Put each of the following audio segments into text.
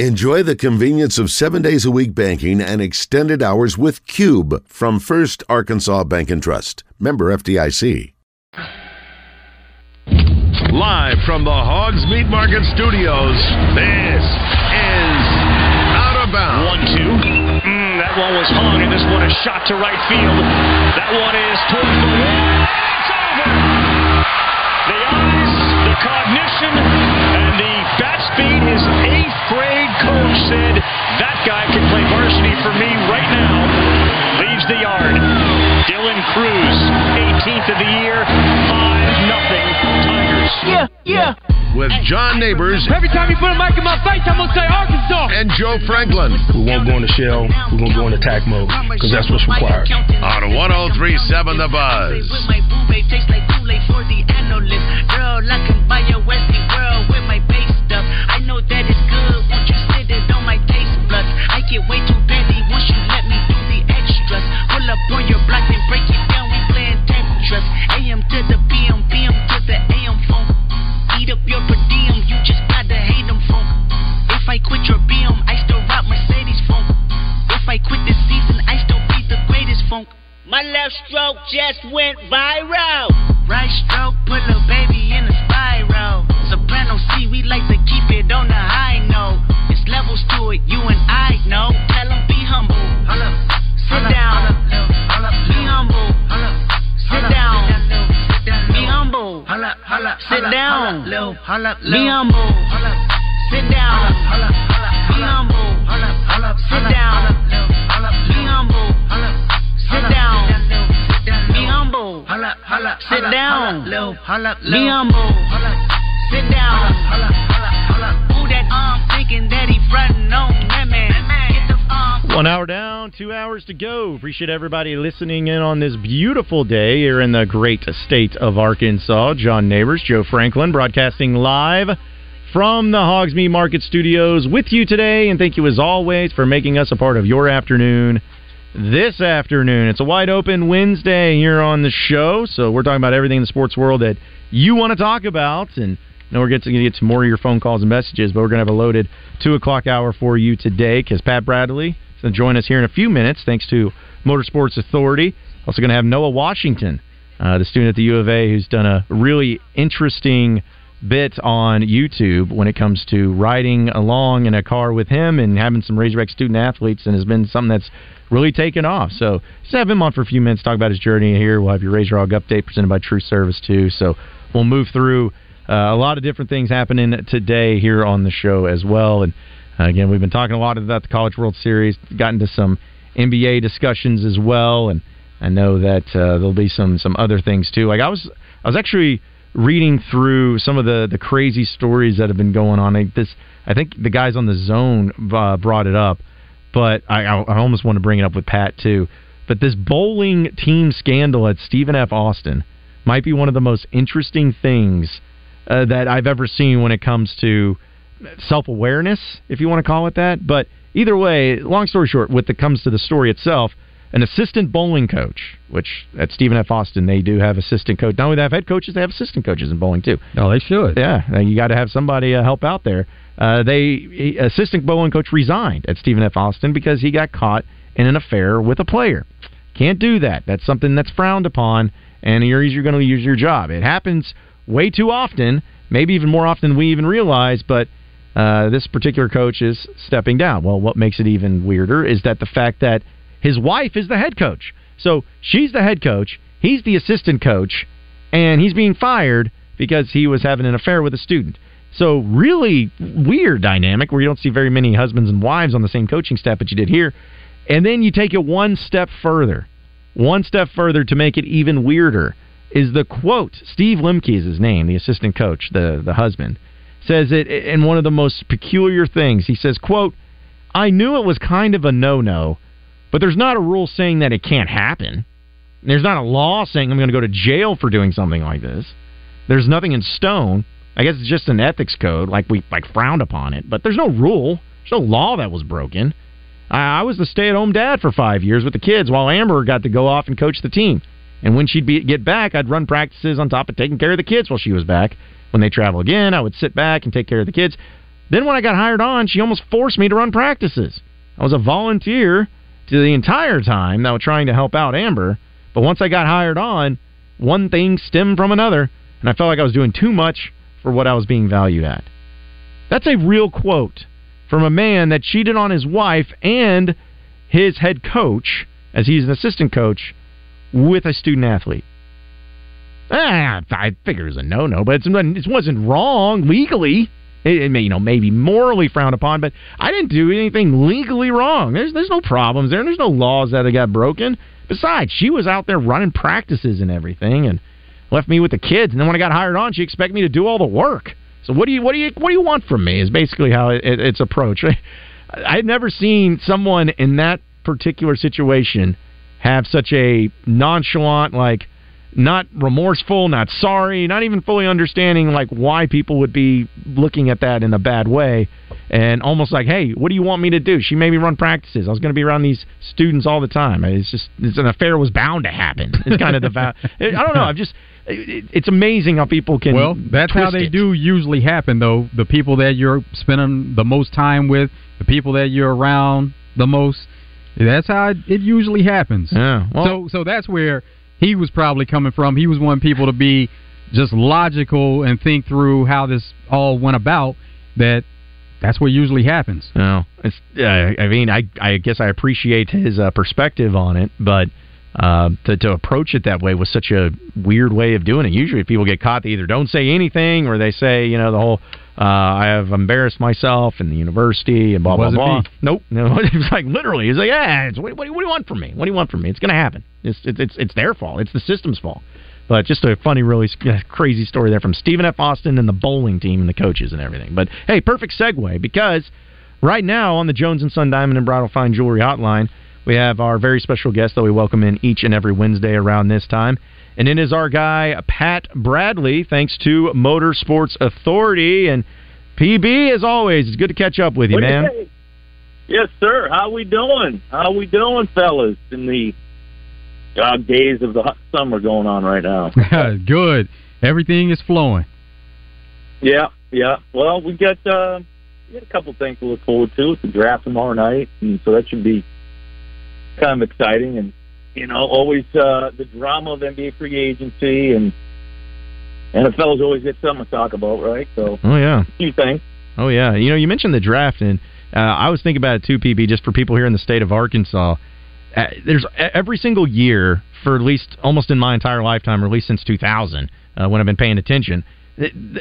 Enjoy the convenience of seven days a week banking and extended hours with Cube from First Arkansas Bank and Trust. Member FDIC. Live from the Hogs Meat Market Studios, this is Out of Bounds. One, two. Mm, that one was hung, and this one is shot to right field. That one is towards the wall. Coach said that guy can play varsity for me right now. Leaves the yard. Dylan Cruz, 18th of the year, 5 nothing Tigers. Yeah, yeah. With John Neighbors Every time you put a mic in my face, I'm gonna say Arkansas. and Joe Franklin We won't go in the shell. We're going to go in attack mode because that's what's required. on 1037 The Buzz. With my boo babe, tastes like Kool-Aid for the analyst. Girl, I can buy your Westie world with my base stuff. I know that it's good. Buds? I get way too petty once you let me do the extras. Pull up on your block and break it down. We playing Tetris. AM to the PM, PM to the AM phone. Eat up your per diem. You just gotta hate them funk. If I quit your BM, I still rock Mercedes funk. If I quit this season, I still be the greatest funk. My left stroke just went viral. Right stroke put a baby in a spiral. Soprano C, we like to keep it on the high note. It's levels to it, you and I know. Tell 'em be humble. Sit down. Be humble. Sit down. Be humble. Sit down. Be humble. Sit down. Be humble. Sit down. Be humble. Sit down. Be humble. Sit down. Be humble. Sit down. Um. One hour down, two hours to go. Appreciate everybody listening in on this beautiful day here in the great state of Arkansas. John Neighbors, Joe Franklin, broadcasting live from the Hogs Meat Market Studios with you today. And thank you as always for making us a part of your afternoon this afternoon. It's a wide open Wednesday here on the show. So we're talking about everything in the sports world that you want to talk about. And know we're going to get to more of your phone calls and messages, but we're going to have a loaded 2 o'clock hour for you today because Pat Bradley is going to join us here in a few minutes thanks to Motorsports Authority. Also going to have Noah Washington, uh, the student at the U of A who's done a really interesting bit on YouTube when it comes to riding along in a car with him and having some Razorback student athletes, and has been something that's really taken off. So just have him on for a few minutes, talk about his journey here. We'll have your Razor Hog update presented by True Service too. So we'll move through a lot of different things happening today here on the show as well. And uh, again, we've been talking a lot about the College World Series, gotten to some NBA discussions as well, and I know that uh, there'll be some some other things too. Like I was I was actually reading through some of the the crazy stories that have been going on. Like this, I think the guys on the zone uh, brought it up, but I, I I almost want to bring it up with Pat too. But this bowling team scandal at Stephen F. Austin might be one of the most interesting things uh, that I've ever seen when it comes to self awareness, if you want to call it that. But either way, long story short, when it comes to the story itself, an assistant bowling coach, which at Stephen F. Austin they do have assistant coach. Not only they have head coaches, they have assistant coaches in bowling too. No, they should. Yeah, you got to have somebody uh, help out there. Uh, they assistant bowling coach resigned at Stephen F. Austin because he got caught in an affair with a player. Can't do that. That's something that's frowned upon, and you're you're going to lose your job. It happens way too often, maybe even more often than we even realize. But uh, this particular coach is stepping down. Well, what makes it even weirder is that the fact that his wife is the head coach. So she's the head coach, he's the assistant coach, and he's being fired because he was having an affair with a student. So really weird dynamic where you don't see very many husbands and wives on the same coaching staff, but you did here. And then you take it one step further. One step further to make it even weirder is the quote. Steve Lemke is his name, the assistant coach, the, the husband, says it in one of the most peculiar things. He says, quote, I knew it was kind of a no-no, but there's not a rule saying that it can't happen. There's not a law saying I'm going to go to jail for doing something like this. There's nothing in stone. I guess it's just an ethics code, like we like frowned upon it. But there's no rule. There's no law that was broken. I, I was the stay-at-home dad for five years with the kids, while Amber got to go off and coach the team. And when she'd be, get back, I'd run practices on top of taking care of the kids while she was back. When they travel again, I would sit back and take care of the kids. Then when I got hired on, she almost forced me to run practices. I was a volunteer to the entire time was trying to help out Amber. But once I got hired on, one thing stemmed from another, and I felt like I was doing too much for what I was being valued at. That's a real quote from a man that cheated on his wife and his head coach, as he's an assistant coach, with a student athlete. Ah, I figure it's a no-no, but it's, it wasn't wrong legally. It, it may, you know, maybe morally frowned upon, but I didn't do anything legally wrong. There's there's no problems there. There's no laws that got broken. Besides, she was out there running practices and everything, and left me with the kids. And then when I got hired on, she expected me to do all the work. So what do you what do you what do you want from me? Is basically how it, it, it's approached. I I've never seen someone in that particular situation have such a nonchalant like not remorseful, not sorry, not even fully understanding like why people would be looking at that in a bad way, and almost like, hey, what do you want me to do? She made me run practices. I was going to be around these students all the time. It's just it's an affair was bound to happen. It's kind of the va- I don't know. I'm just it's amazing how people can. Well, that's how they it. do usually happen, though. The people that you're spending the most time with, the people that you're around the most. That's how it, it usually happens. Yeah. Well, so so that's where he was probably coming from. He was wanting people to be just logical and think through how this all went about. That that's what usually happens. No, it's. Uh, I mean, I I guess I appreciate his uh, perspective on it, but. Uh, to, to approach it that way was such a weird way of doing it. Usually, if people get caught, they either don't say anything or they say, you know, the whole uh, I have embarrassed myself in the university and blah blah blah. me. Nope, no, it was like literally. He's like, yeah, it's, what, what, what do you want from me? What do you want from me? It's going to happen. It's, it's it's it's their fault. It's the system's fault. But just a funny, really crazy story there from Stephen F. Austin and the bowling team and the coaches and everything. But hey, perfect segue because right now on the Jones and Son Diamond and Bridal Fine Jewelry Hotline, we have our very special guest that we welcome in each and every Wednesday around this time. And it is our guy, Pat Bradley, thanks to Motorsports Authority. And PB, as always, it's good to catch up with you, What man. say? Yes, sir. How we doing? How we doing, fellas? In the uh, days of the hot summer going on right now. Good. Everything is flowing. yeah, yeah. Well, we got uh, we got a couple things to look forward to. It's the draft tomorrow night, and so that should be kind of exciting. And you know, always uh, the drama of NBA free agency and NFL's always get something to talk about, right? So Oh, yeah. few things. Oh yeah, you know you mentioned the draft, and uh, I was thinking about it too, PB. Just for people here in the state of Arkansas, uh, there's every single year for at least almost in my entire lifetime, or at least since 2000, uh, when I've been paying attention.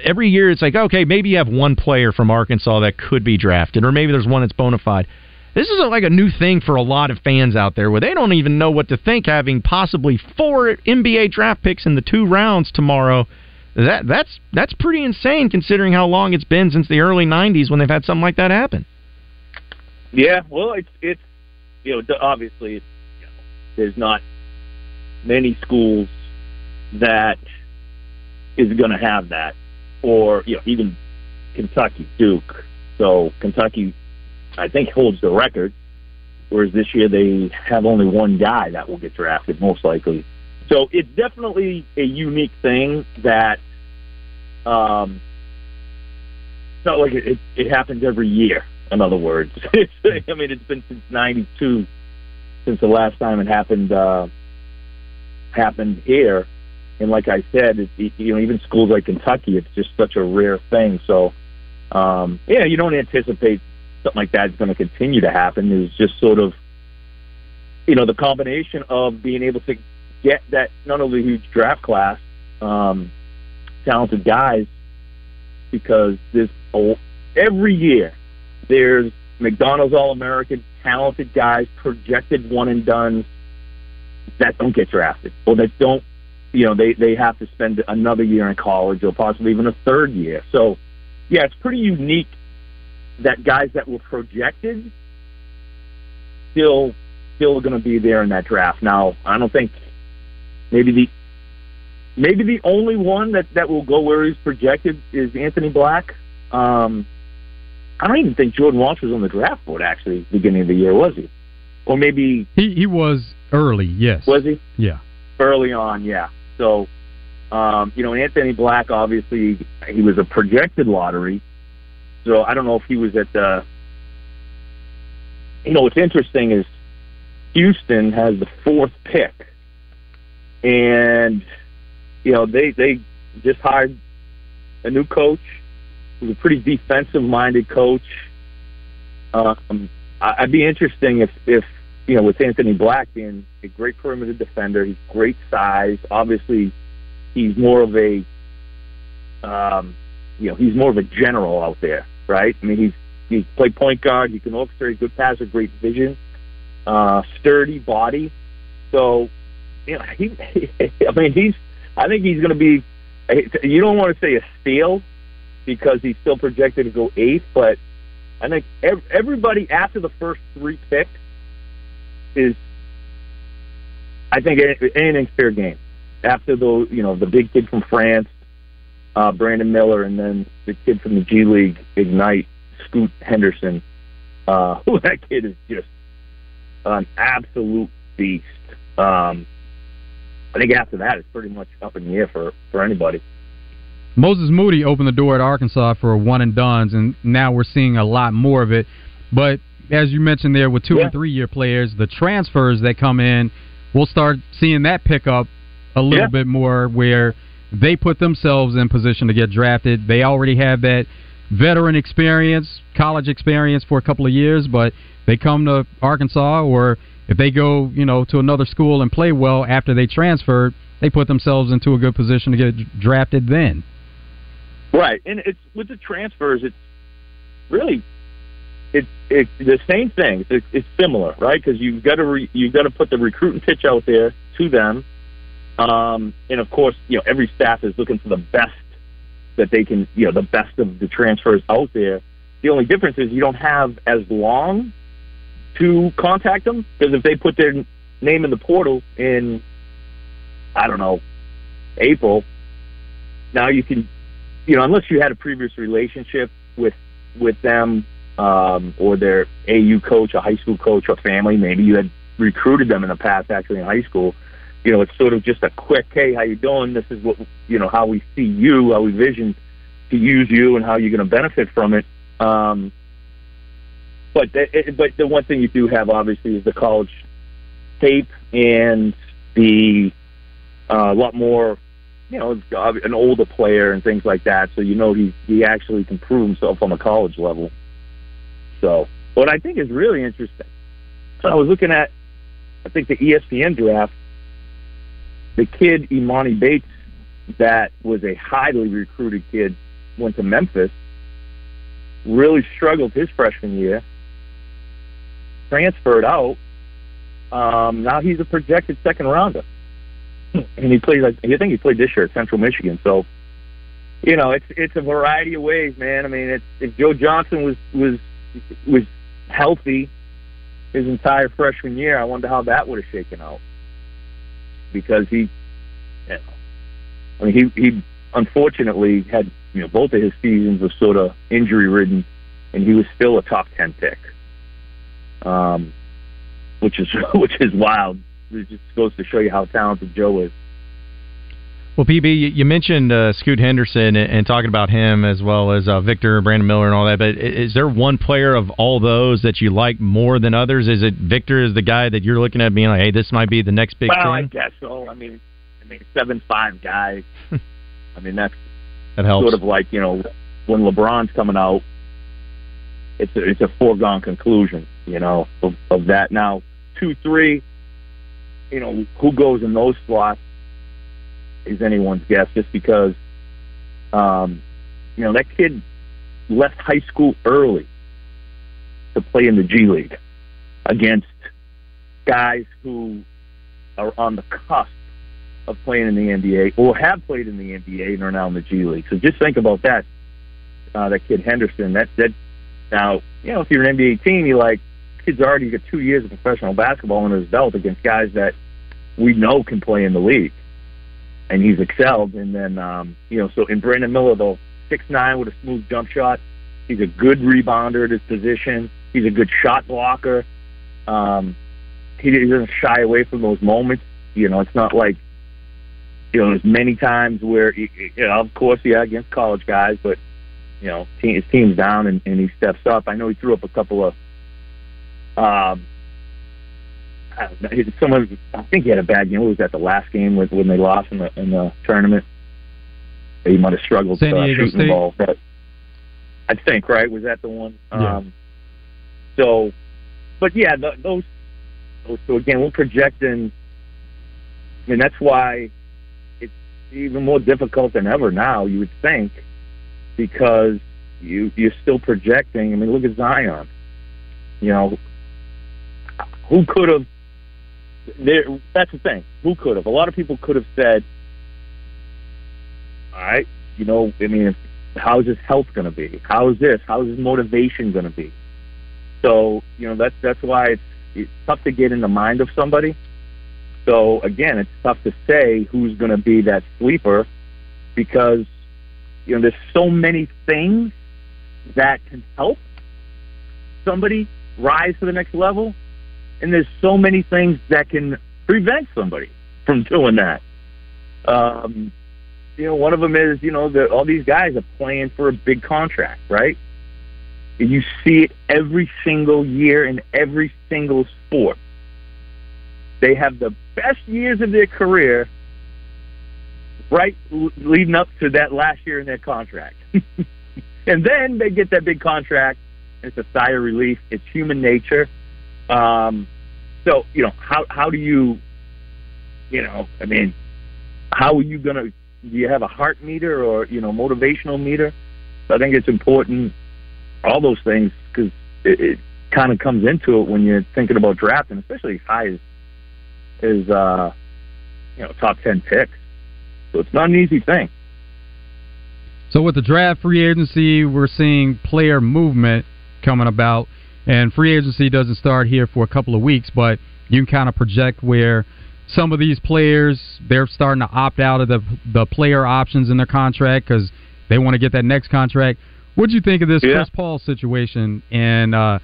Every year it's like okay, maybe you have one player from Arkansas that could be drafted, or maybe there's one that's bona fide. This is a, like a new thing for a lot of fans out there, where they don't even know what to think, having possibly four NBA draft picks in the two rounds tomorrow that that's that's pretty insane considering how long it's been since the early '90s when they've had something like that happen. Yeah, well, it's it's you know obviously it's, you know, there's not many schools that is going to have that, or you know even Kentucky, Duke. So Kentucky, I think holds the record, whereas this year they have only one guy that will get drafted most likely. So it's definitely a unique thing that um, it's not like it, it, it happens every year. In other words, I mean, it's been since '92 since the last time it happened uh, happened here. And like I said, it, you know, even schools like Kentucky, it's just such a rare thing. So, um, yeah, you don't anticipate something like that is going to continue to happen. It's just sort of, you know, the combination of being able to get that not only huge draft class, um, talented guys, because a, every year there's McDonald's All American talented guys, projected one and done that don't get drafted or that don't, you know, they they have to spend another year in college or possibly even a third year. So, yeah, it's pretty unique that guys that were projected still still going to be there in that draft. Now, I don't think maybe the maybe the only one that that will go where he's projected is Anthony Black. Um, I don't even think Jordan Walsh was on the draft board actually beginning of the year, was he? Or maybe He he was early, yes. was he Yeah. early on? Yeah. So, um, you know, Anthony Black obviously he was a projected lottery, So I don't know if he was at the. You know what's interesting is Houston has the fourth pick, and you know they they just hired a new coach who's a pretty defensive minded coach. Um, I'd be interesting if if you know with Anthony Black being a great perimeter defender, he's great size. Obviously, he's more of a um, you know he's more of a general out there, right? I mean he's he's played point guard. He can orchestrate, good passer, great vision, uh, sturdy body. So you know he, I mean he's I think he's going to be. You don't want to say a steal because he's still projected to go eighth, but I think ev- everybody after the first three picks is, I think any- anything's fair game. After the you know the big kid from France, uh, Brandon Miller, and then the kid from the G League Ignite, Scoot Henderson. Uh, that kid is just an absolute beast. Um, I think after that, it's pretty much up in the air for for anybody. Moses Moody opened the door at Arkansas for one and duns, and now we're seeing a lot more of it. But as you mentioned there, with two Yeah. and three year players, the transfers that come in, we'll start seeing that pick up a little Yeah. bit more, where they put themselves in position to get drafted. They already have that veteran experience, college experience for a couple of years, but they come to Arkansas, or if they go, you know, to another school and play well after they transfer, they put themselves into a good position to get drafted then. Right, and it's with the transfers. It's really it's it's the same thing. It's, it's similar, right? Because you've got to re, you've got to put the recruiting pitch out there to them, um, and of course, you know every staff is looking for the best that they can, you know, the best of the transfers out there. The only difference is you don't have as long to contact them because if they put their name in the portal in, I don't know, April, now you can you know, unless you had a previous relationship with with them um, or their AU coach, a high school coach, or family, maybe you had recruited them in the past, actually in high school. You know, it's sort of just a quick, hey, how you doing? This is what you know, how we see you, how we vision to use you, and how you're going to benefit from it. Um, but the, but the one thing you do have obviously is the college tape and the uh, a lot more you know, an older player and things like that. So you know he he actually can prove himself on the college level. So what I think is really interesting. So I was looking at, I think the ESPN draft. The kid Emoni Bates, that was a highly recruited kid, went to Memphis. Really struggled his freshman year. Transferred out. Um, now he's a projected second rounder and he like I think he played this year at Central Michigan. So, you know, it's it's a variety of ways, man. I mean, it's, if Joe Johnson was was was healthy his entire freshman year, I wonder how that would have shaken out because he, I mean, he he unfortunately had you know both of his seasons were sort of injury ridden, and he was still a top ten pick, um, which is which is wild it just goes to show you how talented Joe is. Well, PB, you- you mentioned uh, Scoot Henderson and, and talking about him as well as uh, Victor, Brandon Miller, and all that. But is there one player of all those that you like more than others? Is it Victor is the guy that you're looking at being like, hey, this might be the next big well, I guess so. I mean, I mean, seven five guy. I mean, that's That helps. sort of like you know when LeBron's coming out. It's a, it's a foregone conclusion, you know, of, of that. Now, two, three, you know, who goes in those slots is anyone's guess. Just because, um, you know, that kid left high school early to play in the G League against guys who are on the cusp of playing in the NBA or have played in the NBA and are now in the G League. So just think about that. Uh, that kid Henderson. That that now you know if you're an NBA team, you like kid's already got two years of professional basketball under his belt against guys that we know can play in the league, and he's excelled. And then um, you know so in Brandon Miller though, six nine with a smooth jump shot. He's a good rebounder at his position. He's a good shot blocker. Um, he, he doesn't shy away from those moments. You know, it's not like you know, there's many times where, you know, of course, yeah, against college guys, but you know his team's down and, and he steps up. I know he threw up a couple of um, I don't know, someone. I think he had a bad game. What was that the last game when, when they lost in the in the tournament? He might have struggled San uh, Diego shooting the State? ball, but I think right was that the one. Yeah. Um, so, but yeah, th those, those. So again, we're projecting, and that's why it's even more difficult than ever now. You would think because you you're still projecting. I mean, look at Zion. You know, who could have? There, that's the thing. Who could have? A lot of people could have said, "All right, you know, I mean, how's his health going to be? How's this? How's his motivation going to be?" So, you know, that's that's why it's, it's tough to get in the mind of somebody. So again, it's tough to say who's going to be that sleeper because you know there's so many things that can help somebody rise to the next level, and there's so many things that can prevent somebody from doing that. Um, you know, one of them is you know that all these guys are playing for a big contract, right? And you see it every single year in every single sport. They have the best years of their career right leading up to that last year in their contract. and then they get that big contract. It's a sigh of relief. It's human nature. Um, so, you know, how, how do you, you know, I mean, how are you going to, do you have a heart meter or, you know, motivational meter? I think it's important, all those things, because it, it kind of comes into it when you're thinking about drafting, especially as high as, is uh, you know, top 10 picks. So it's not an easy thing. So with the draft free agency, we're seeing player movement coming about, and free agency doesn't start here for a couple of weeks, but you can kind of project where some of these players they're starting to opt out of the the player options in their contract because they want to get that next contract. What do you think of this Yeah. Chris Paul situation and uh,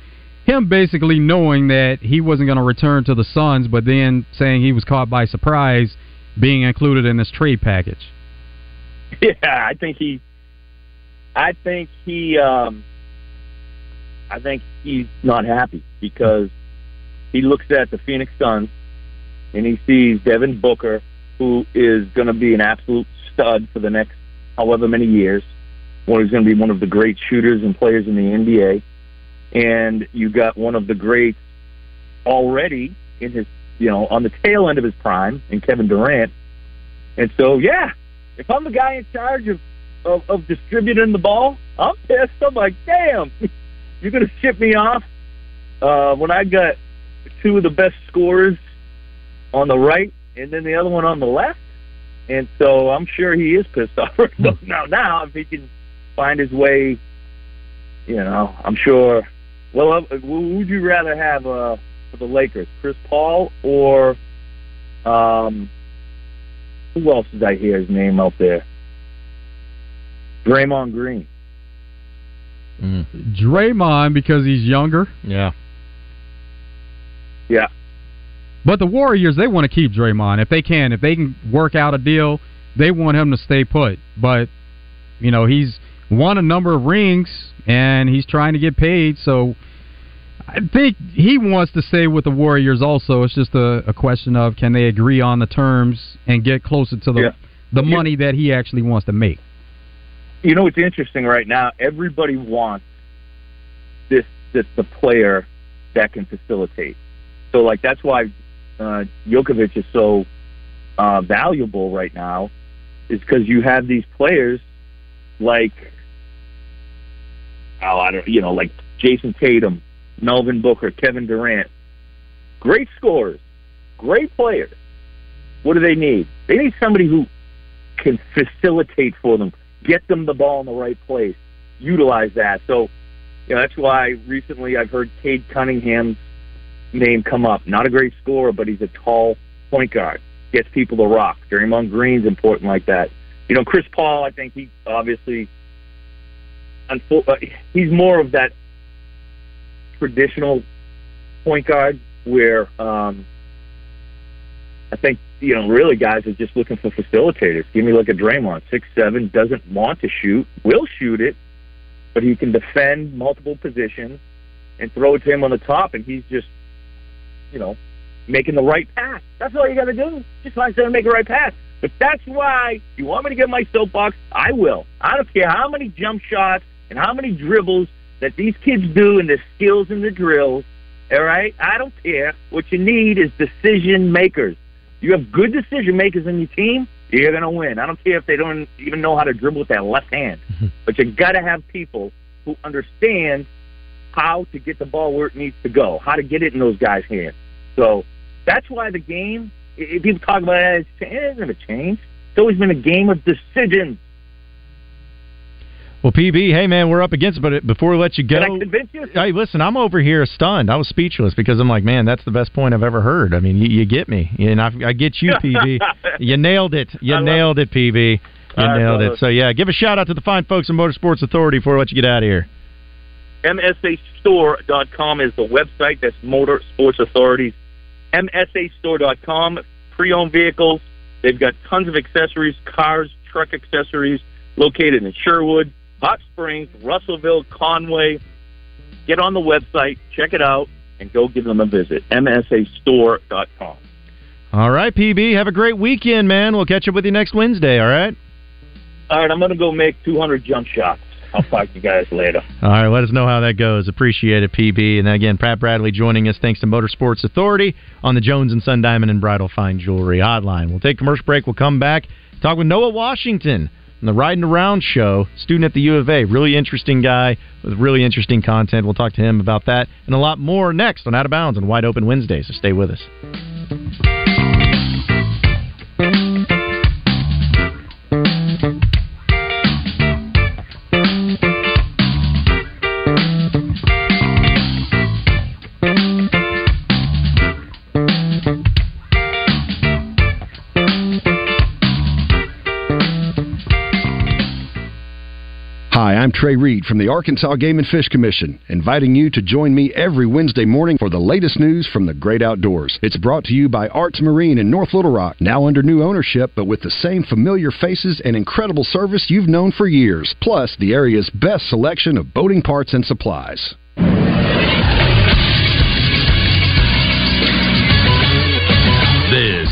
him basically knowing that he wasn't going to return to the Suns, but then saying he was caught by surprise being included in this trade package? Yeah, I think he. I think he. Um, I think he's not happy because he looks at the Phoenix Suns and he sees Devin Booker, who is going to be an absolute stud for the next however many years. One who's going to be one of the great shooters and players in the NBA, and you got one of the greats already in his, you know, on the tail end of his prime, in Kevin Durant. And so, yeah, if I'm the guy in charge of, of, of distributing the ball, I'm pissed. I'm like, damn, you're going to ship me off uh, when I got two of the best scorers on the right and then the other one on the left. And so I'm sure he is pissed off right now. Now, if he can find his way, you know, I'm sure. Well, uh, who would you rather have uh, for the Lakers, Chris Paul or um, who else did I hear his name out there? Draymond Green. Draymond because he's younger. Yeah. Yeah. But the Warriors, they want to keep Draymond if they can. If they can work out a deal, they want him to stay put. But you know, he's won a number of rings and he's trying to get paid. So I think he wants to stay with the Warriors. Also, it's just a, a question of can they agree on the terms and get closer to the Yeah. the money that he actually wants to make. You know what's interesting right now? Everybody wants this this the player that can facilitate. So like that's why uh, Jokovic is so uh, valuable right now, is because you have these players like oh I don't you know like Jayson Tatum, Melvin Booker, Kevin Durant, great scorers, great players. What do they need? They need somebody who can facilitate for them, get them the ball in the right place, utilize that. So, you know, that's why recently I've heard Cade Cunningham's name come up. Not a great scorer, but he's a tall point guard, gets people to rock. Draymond Green's important like that. You know, Chris Paul, I think he obviously, uh, he's more of that traditional point guard where um, I think you know really guys are just looking for facilitators. Give me like a Draymond, six seven, doesn't want to shoot, will shoot it, but he can defend multiple positions and throw it to him on the top, and he's just, you know, making the right pass. That's all you got to do. Just find someone to make the right pass. But that's why you want me to get my soapbox. I will. I don't care how many jump shots and how many dribbles that these kids do and the skills and the drills. All right, I don't care. What you need is decision makers. You have good decision makers in your team, you're gonna win. I don't care if they don't even know how to dribble with that left hand, mm-hmm. but you got to have people who understand how to get the ball where it needs to go, how to get it in those guys' hands. So that's why the game. If people talk about it, it's, it hasn't changed. It's always been a game of decisions. Well, PB, hey man, we're up against it, but before we let you go, Did I convince you? Hey, listen, I'm over here stunned. I was speechless because I'm like, man, that's the best point I've ever heard. I mean, you, you get me, and I, I get you, PB. you nailed it. You I nailed it, PB. You nailed brother. it. So yeah, give a shout out to the fine folks in Motorsports Authority before I let you get out of here. MSAstore.com is the website. That's Motor Sports Authorities. MSAstore.com. Pre-owned vehicles. They've got tons of accessories, cars, truck accessories, located in Sherwood, Hot Springs, Russellville, Conway. Get on the website, check it out, and go give them a visit. MSAstore.com. All right, PB, have a great weekend, man. We'll catch up with you next Wednesday. All right. All right, I'm going to go make 200 jump shots. I'll talk to you guys later. All right, let us know how that goes. Appreciate it, PB. And again, Pat Bradley joining us thanks to Motorsports Authority on the Jones and Son Diamond and Bridal Fine Jewelry Hotline. We'll take a commercial break. We'll come back, talk with Noah Washington the Riding Around show, student at the U of A. Really interesting guy with really interesting content. We'll talk to him about that and a lot more next on Out of Bounds on Wide Open Wednesday, so stay with us. Trey Reed from the Arkansas Game and Fish Commission, inviting you to join me every Wednesday morning for the latest news from the great outdoors. It's brought to you by Arts Marine in North Little Rock, now under new ownership, but with the same familiar faces and incredible service you've known for years, plus the area's best selection of boating parts and supplies.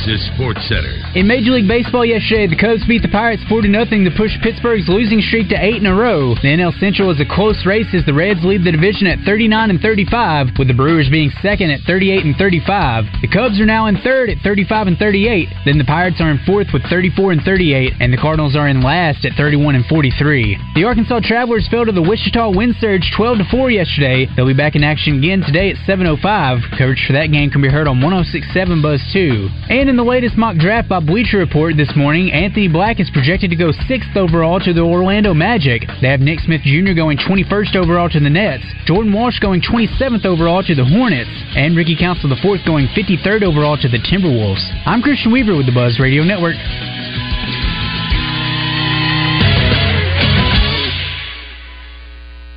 Is Sports Center. In Major League Baseball yesterday, the Cubs beat the Pirates 4 0 to push Pittsburgh's losing streak to 8 in a row. The NL Central is a close race as the Reds lead the division at 39 and 35, with the Brewers being second at 38 and 35. The Cubs are now in third at 35 and 38. Then the Pirates are in fourth with 34 and 38, and the Cardinals are in last at 31 and 43. The Arkansas Travelers fell to the Wichita Wind Surge 12 4 yesterday. They'll be back in action again today at 7:05. Coverage for that game can be heard on 106.7 Buzz 2. And in the latest mock draft by Bleacher Report this morning, Anthony Black is projected to go sixth overall to the Orlando Magic. They have Nick Smith Jr. going 21st overall to the Nets, Jordan Walsh going 27th overall to the Hornets, and Ricky Council IV going 53rd overall to the Timberwolves. I'm Christian Weaver with the Buzz Radio Network.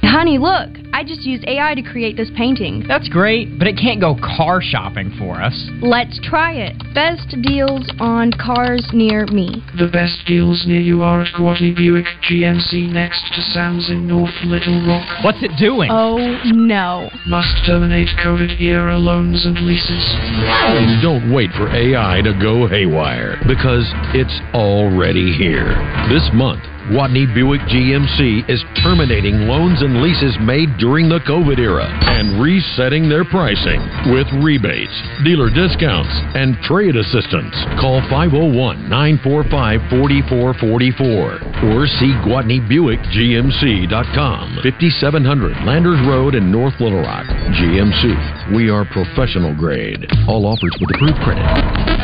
Honey, look, I just used AI to create this painting. That's great, but it can't go car shopping for us. Let's try it. Best deals on cars near me. The best deals near you are at Gwatney Buick GMC next to Sam's in North Little Rock. What's it doing? Oh no. Must terminate COVID era loans and leases. Don't wait for AI to go haywire because it's already here. This month, Gwatney Buick GMC is terminating loans and leases made during the COVID era and resetting their pricing with rebates, dealer discounts, and trade assistance. Call 501 945 4444 or see GwatneyBuickGMC.com. 5700 Landers Road in North Little Rock. GMC. We are professional grade. All offers with approved credit.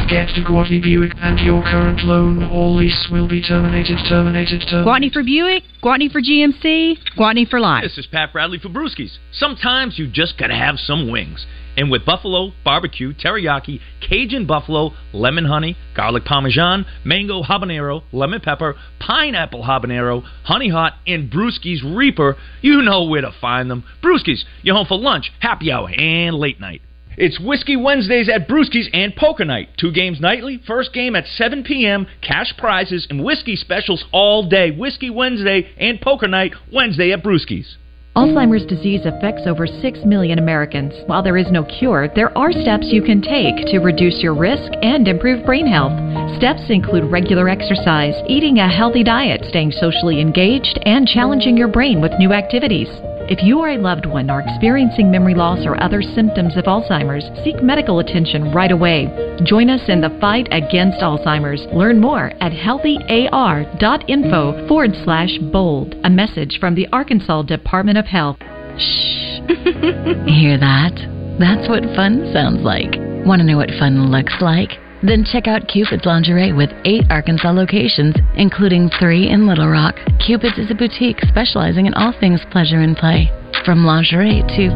Get to Gwatney Buick and your current loan or lease will be terminated, terminated, terminated. Gwatney for Buick, Gwatney for GMC, Gwatney for life. This is Pat Bradley for Brewskis. Sometimes you just gotta have some wings. And with buffalo, barbecue, teriyaki, Cajun buffalo, lemon honey, garlic parmesan, mango habanero, lemon pepper, pineapple habanero, honey hot, and Brewski's Reaper, you know where to find them. Brewski's, you're home for lunch, happy hour, and late night. It's Whiskey Wednesdays at Brewski's and Poker Night. Two games nightly. First game at 7 p.m. Cash prizes and whiskey specials all day. Whiskey Wednesday and Poker Night Wednesday at Brewski's. Alzheimer's disease affects over 6 million Americans. While there is no cure, there are steps you can take to reduce your risk and improve brain health. Steps include regular exercise, eating a healthy diet, staying socially engaged, and challenging your brain with new activities. If you or a loved one are experiencing memory loss or other symptoms of Alzheimer's, seek medical attention right away. Join us in the fight against Alzheimer's. Learn more at healthyar.info forward slash bold. A message from the Arkansas Department of Health. Shh. Hear that? That's what fun sounds like. Want to know what fun looks like? Then check out Cupid's Lingerie with eight Arkansas locations, including three in Little Rock. Cupid's is a boutique specializing in all things pleasure and play, from lingerie to,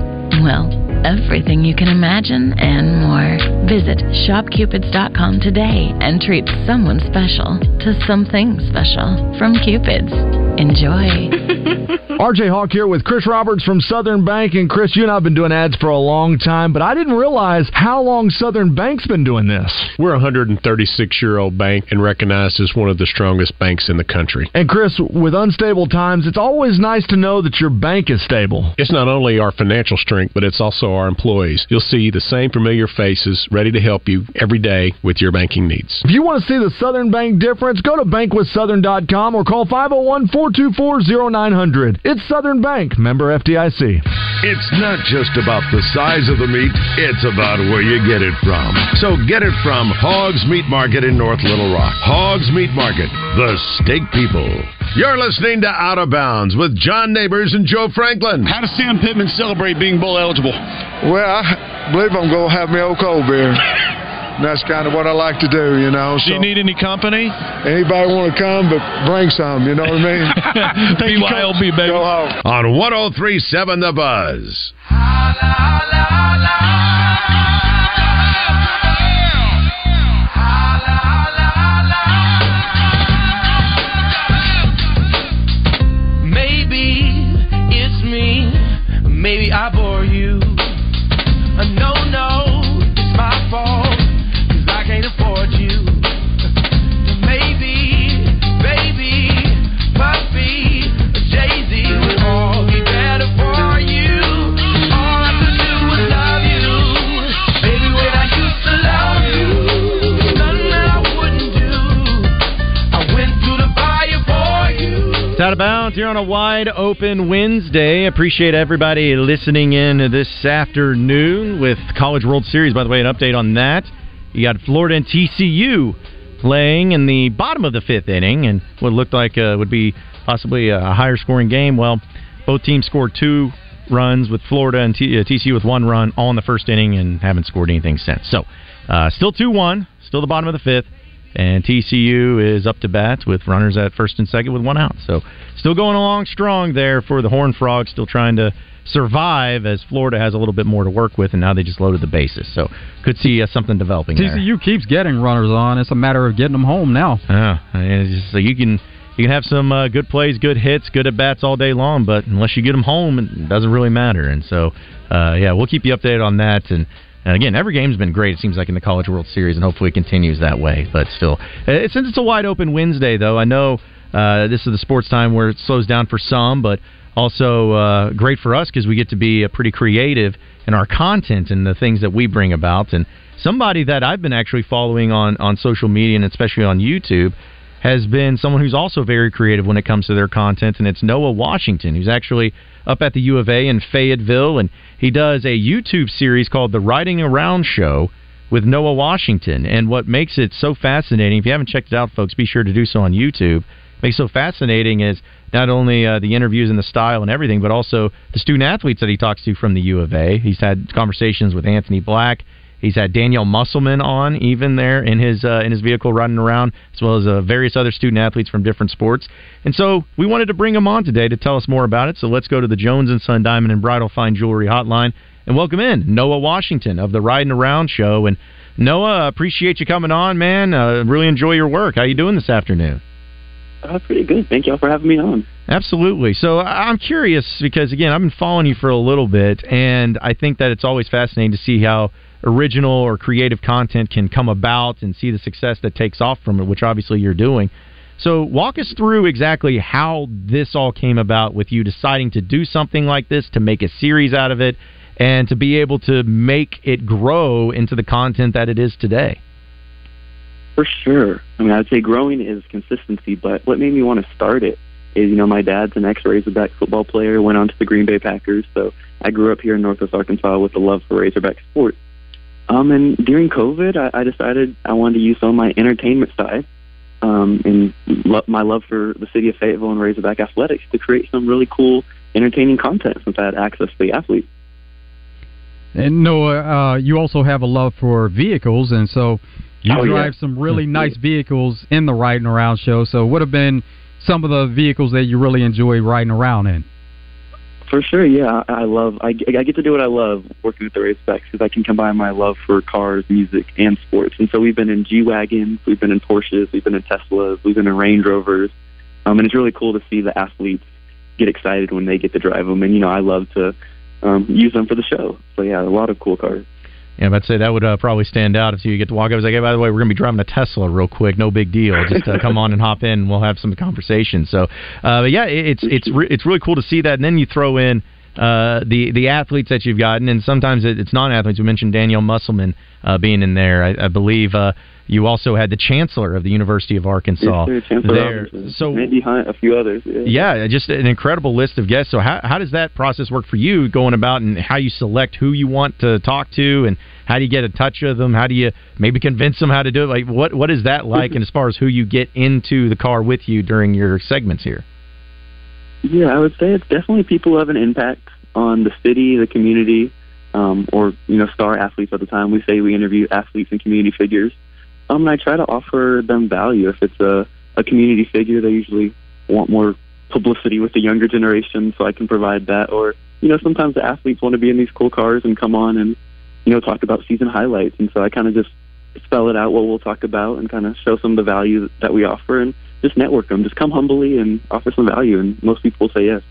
well, everything you can imagine and more. Visit shopcupids.com today and treat someone special to something special from Cupid's. Enjoy. RJ Hawk here with Chris Roberts from Southern Bank. And Chris, you and I have been doing ads for a long time, but I didn't realize how long Southern Bank's been doing this. We're a 136 year old bank and recognized as one of the strongest banks in the country. And Chris, with unstable times, it's always nice to know that your bank is stable. It's not only our financial strength, but it's also our employees. You'll see the same familiar faces ready to help you every day with your banking needs. If you want to see the Southern Bank difference, go to bankwithsouthern.com or call 501 424 0900. It's Southern Bank, member FDIC. It's not just about the size of the meat, it's about where you get it from. So get it from Hogs Meat Market in North Little Rock. Hogs Meat Market, the steak people. You're listening to Out of Bounds with John Neighbors and Joe Franklin. How does Sam Pittman celebrate being bowl eligible? Well, I believe I'm going to have me old cold beer. And that's kind of what I like to do, you know. Do you need any company? Anybody want to come, but bring some, you know what I mean? BYOB, baby. Go home. On 1037 The Buzz. Maybe out of bounds here on a wide open Wednesday. Appreciate everybody listening in this afternoon with College World Series. By the way, an update on that. You got Florida and TCU playing in the bottom of the fifth inning, and what looked like uh, would be possibly a higher scoring game. Well, both teams scored two runs with Florida and T- uh, TCU with one run all in the first inning and haven't scored anything since. So, uh, still 2 1, still the bottom of the fifth. And TCU is up to bat with runners at first and second with one out. So still going along strong there for the Horned Frogs, still trying to survive as Florida has a little bit more to work with, and now they just loaded the bases. So could see uh, something developing there. TCU keeps getting runners on. It's a matter of getting them home now. Yeah, it's just, so you can you can have some uh, good plays, good hits, good at bats all day long, but unless you get them home, it doesn't really matter. And so, uh, yeah, we'll keep you updated on that. And, and again, every game's been great. It seems like in the College World Series, and hopefully it continues that way. But still, uh, since it's a wide open Wednesday, though, I know uh, this is the sports time where it slows down for some, but also uh, great for us because we get to be uh, pretty creative in our content and the things that we bring about. And somebody that I've been actually following on on social media and especially on YouTube has been someone who's also very creative when it comes to their content, and it's Noah Washington, who's actually up at the U of A in Fayetteville, and he does a YouTube series called The Riding Around Show with Noah Washington. And what makes it so fascinating, if you haven't checked it out, folks, be sure to do so on YouTube. Makes it so fascinating is not only uh, the interviews and the style and everything, but also the student athletes that he talks to from the U of A. He's had conversations with Anthony Black. He's had Danyelle Musselman on, even there in his uh, in his vehicle running around, as well as uh, various other student athletes from different sports. And so we wanted to bring him on today to tell us more about it. So let's go to the Jones and Son Diamond and Bridal Fine Jewelry Hotline and welcome in Noah Washington of the Riding Around Show. And Noah, appreciate you coming on, man. Uh, really enjoy your work. How you doing this afternoon? Uh, pretty good. Thank y'all for having me on. Absolutely. So I'm curious because again, I've been following you for a little bit, and I think that it's always fascinating to see how original or creative content can come about and see the success that takes off from it, which obviously you're doing. So walk us through exactly how this all came about with you deciding to do something like this, to make a series out of it, and to be able to make it grow into the content that it is today. For sure. I mean, I'd say growing is consistency, but what made me want to start it is, you know, my dad's an ex-Razorback football player, went on to the Green Bay Packers, so I grew up here in Northwest Arkansas with a love for Razorback sports. Um, and during COVID, I, I decided I wanted to use some of my entertainment side um, and lo- my love for the city of Fayetteville and Razorback athletics to create some really cool, entertaining content since I had access to the athletes. And Noah, uh, you also have a love for vehicles, and so you Oh, yeah. drive some really nice vehicles in the riding around show. So, what have been some of the vehicles that you really enjoy riding around in? For sure, yeah. I love. I, I get to do what I love working with the Razorbacks because I can combine my love for cars, music, and sports. And so we've been in G wagons, we've been in Porsches, we've been in Teslas, we've been in Range Rovers, um, and it's really cool to see the athletes get excited when they get to drive them. And you know, I love to um, use them for the show. So yeah, a lot of cool cars. Yeah, I'd say that would uh, probably stand out if you get to walk up. I was like, hey, by the way, we're going to be driving a Tesla real quick. No big deal. Just uh, come on and hop in. and We'll have some conversation. So, uh, but yeah, it- it's it's re- it's really cool to see that. And then you throw in uh, the the athletes that you've gotten, and sometimes it, it's non-athletes. We mentioned Danyelle Musselman uh, being in there. I, I believe uh, you also had the chancellor of the University of Arkansas Yes, sir, there. Robinson, So Randy Hunt, a few others. Yeah. yeah, just an incredible list of guests. So how how does that process work for you going about and how you select who you want to talk to and how do you get in touch with them? How do you maybe convince them how to do it? Like what what is that like and as far as who you get into the car with you during your segments here? Yeah, I would say it's definitely people who have an impact on the city, the community, um, or you know, star athletes at the time. We say we interview athletes and community figures. Um, and I try to offer them value. If it's a, a community figure, they usually want more publicity with the younger generation, so I can provide that. Or you know, sometimes the athletes want to be in these cool cars and come on and you know talk about season highlights, and so I kind of just spell it out what we'll talk about and kind of show some of the value that we offer and just network them. Just come humbly and offer some value, and most people say yes.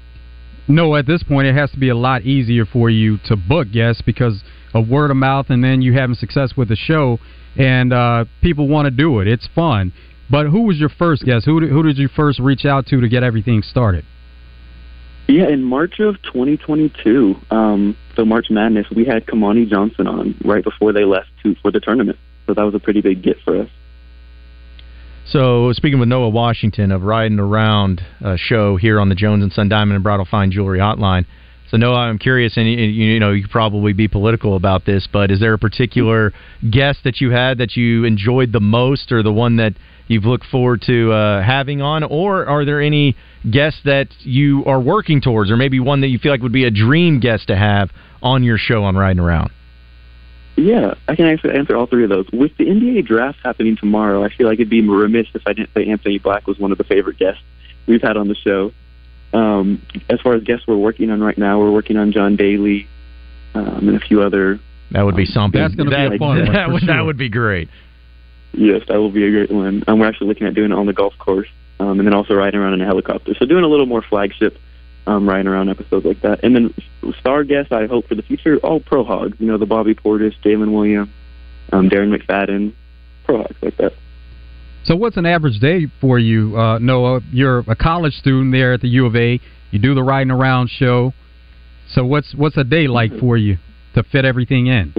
No, at this point, it has to be a lot easier for you to book guests because of word of mouth, and then you having success with the show, and uh, people want to do it. It's fun. But who was your first guest? Who did, who did you first reach out to to get everything started? Yeah, in March of 2022, um, so March Madness, we had Kamani Johnson on right before they left to for the tournament. So that was a pretty big get for us. So speaking with Noah Washington of Riding Around uh, show here on the Jones and Son Diamond and Bridal Fine Jewelry Hotline. So Noah, I'm curious, and you, know you could probably be political about this, but is there a particular guest that you had that you enjoyed the most, or the one that you've looked forward to uh, having on, or are there any guests that you are working towards, or maybe one that you feel like would be a dream guest to have on your show on Riding Around? Yeah, I can actually answer all three of those. With the NBA draft happening tomorrow, I feel like it'd be remiss if I didn't say Anthony Black was one of the favorite guests we've had on the show. Um, as far as guests we're working on right now, we're working on John Daly um, and a few other. That would be something. That's gonna be that, a fun one, That for would, that would be great. Yes, that will be a great one. Um, we're actually looking at doing it on the golf course, um, and then also riding around in a helicopter. So doing a little more flagship um, riding around episodes like that. And then star guests, I hope for the future, all pro hogs. You know, the Bobby Portis, Jaylin Williams, um, Darren McFadden, pro hogs like that. So, what's an average day for you, uh, Noah? You're a college student there at the U of A. You do the riding around show. So, what's what's a day like for you to fit everything in?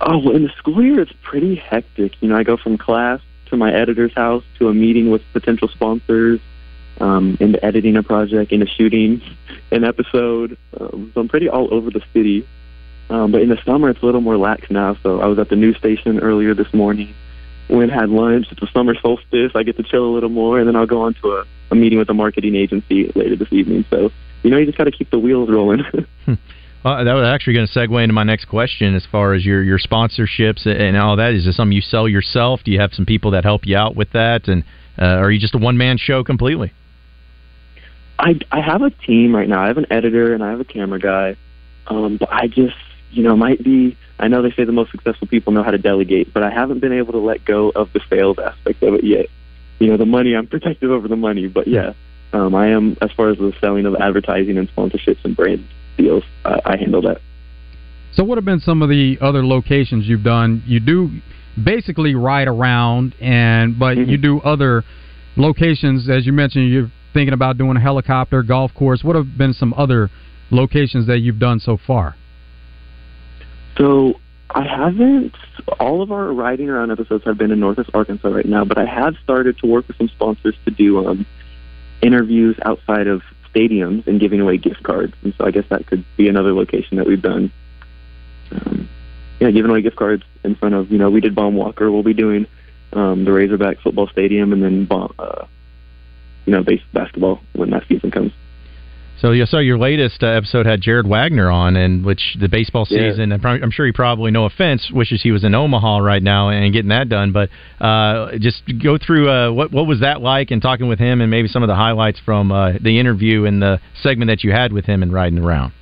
Oh, well, in the school year, it's pretty hectic. You know, I go from class to my editor's house to a meeting with potential sponsors, um, into editing a project, into shooting an episode. Um, so I'm pretty all over the city. Um, but in the summer, it's a little more lax now. So I was at the news station earlier this morning. Went and had lunch. It's the summer solstice. I get to chill a little more, and then I'll go on to a, a meeting with a marketing agency later this evening. So, you know, you just got to keep the wheels rolling. Well, that was actually going to segue into my next question as far as your your sponsorships and all that. Is this something you sell yourself? Do you have some people that help you out with that, and uh, are you just a one man show completely? I I have a team right now. I have an editor and I have a camera guy. Um, but I just you know might be. I know they say the most successful people know how to delegate, but I haven't been able to let go of the sales aspect of it yet. you know, the money. I'm protective over the money, but yeah, um, I am as far as the selling of advertising and sponsorships and brand deals. I, I handle that. So, what have been some of the other locations you've done? You do basically ride around, and but Mm-hmm. you do other locations, as you mentioned. You're thinking about doing a helicopter, golf course. What have been some other locations that you've done so far? So I haven't. All of our riding around episodes have been in Northwest Arkansas right now, but I have started to work with some sponsors to do um, interviews outside of stadiums and giving away gift cards. And so I guess that could be another location that we've done. Um, yeah, giving away gift cards in front of you know we did Baum Walker. We'll be doing um, the Razorback football stadium and then bomb, uh, you know base basketball when that season comes. So you saw your latest uh, episode had Jared Wegner on, and which the baseball season. I'm I'm sure he probably, no offense, wishes he was in Omaha right now and getting that done. But uh, just go through uh, what what was that like, and talking with him, and maybe some of the highlights from uh, the interview and the segment that you had with him and riding around.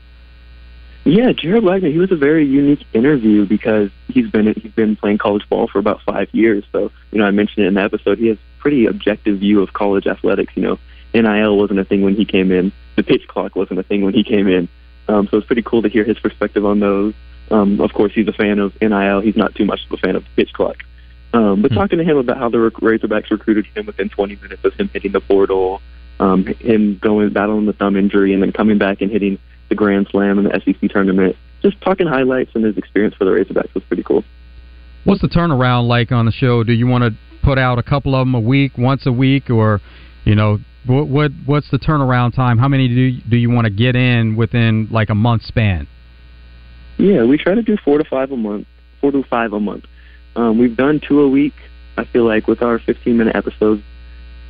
Yeah, Jared Wegner. He was a very unique interview because he's been he's been playing college ball for about five years. So you know, I mentioned it in the episode. He has pretty objective view of college athletics. You know, NIL wasn't a thing when he came in. The pitch clock wasn't a thing when he came in. Um, so it's pretty cool to hear his perspective on those. Um, of course, he's a fan of NIL. He's not too much of a fan of the pitch clock. Um, but talking to him about how the Razorbacks recruited him within 20 minutes of him hitting the portal, um, him going battling the thumb injury, and then coming back and hitting the Grand Slam and the SEC tournament. Just talking highlights and his experience for the Razorbacks was pretty cool. What's the turnaround like on the show? Do you want to put out a couple of them a week, once a week, or you know, what what what's the turnaround time? How many do you, do you want to get in within like a month span? Yeah, we try to do four to five a month. Four to five a month. Um, we've done two a week. I feel like with our 15 minute episodes,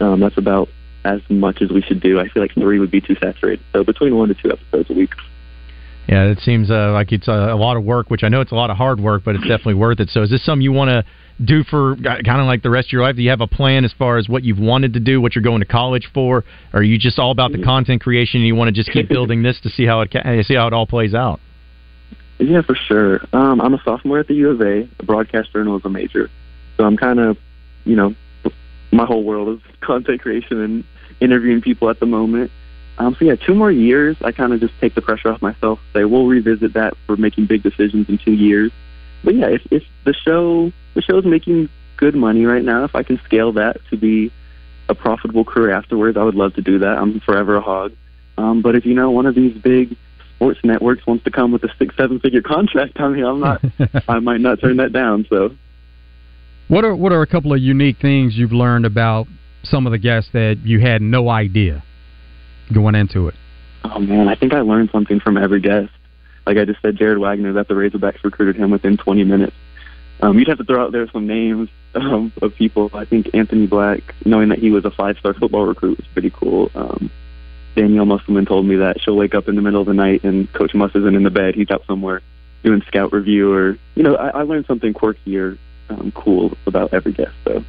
um, that's about as much as we should do. I feel like three would be too saturated. So between one to two episodes a week. Yeah, it seems uh, like it's a, a lot of work, which I know it's a lot of hard work, but it's definitely worth it. So, is this something you want to do for kind of like the rest of your life? Do you have a plan as far as what you've wanted to do, what you're going to college for? Or are you just all about the content creation and you want to just keep building this to see how it ca- see how it all plays out? Yeah, for sure. Um, I'm a sophomore at the U of A, a broadcast journalism major. So I'm kind of, you know, my whole world is content creation and interviewing people at the moment. Um, so yeah, two more years. I kind of just take the pressure off myself. Say we'll revisit that for making big decisions in two years. But yeah, if, if the show the show's making good money right now, if I can scale that to be a profitable career afterwards, I would love to do that. I'm forever a hog. Um, but if you know one of these big sports networks wants to come with a six seven figure contract, I mean, I'm not. I might not turn that down. So What are what are a couple of unique things you've learned about some of the guests that you had no idea going into it? Oh man, I think I learned something from every guest. Like I just said, Jared Wegner, that the Razorbacks recruited him within 20 minutes. Um, you'd have to throw out there some names um, of people. I think Anthony Black, knowing that he was a five-star football recruit, was pretty cool. Um, Danyelle Musselman told me that she'll wake up in the middle of the night and Coach Muss isn't in the bed; he's out somewhere doing scout review, or you know, I, I learned something quirky or um, cool about every guest. So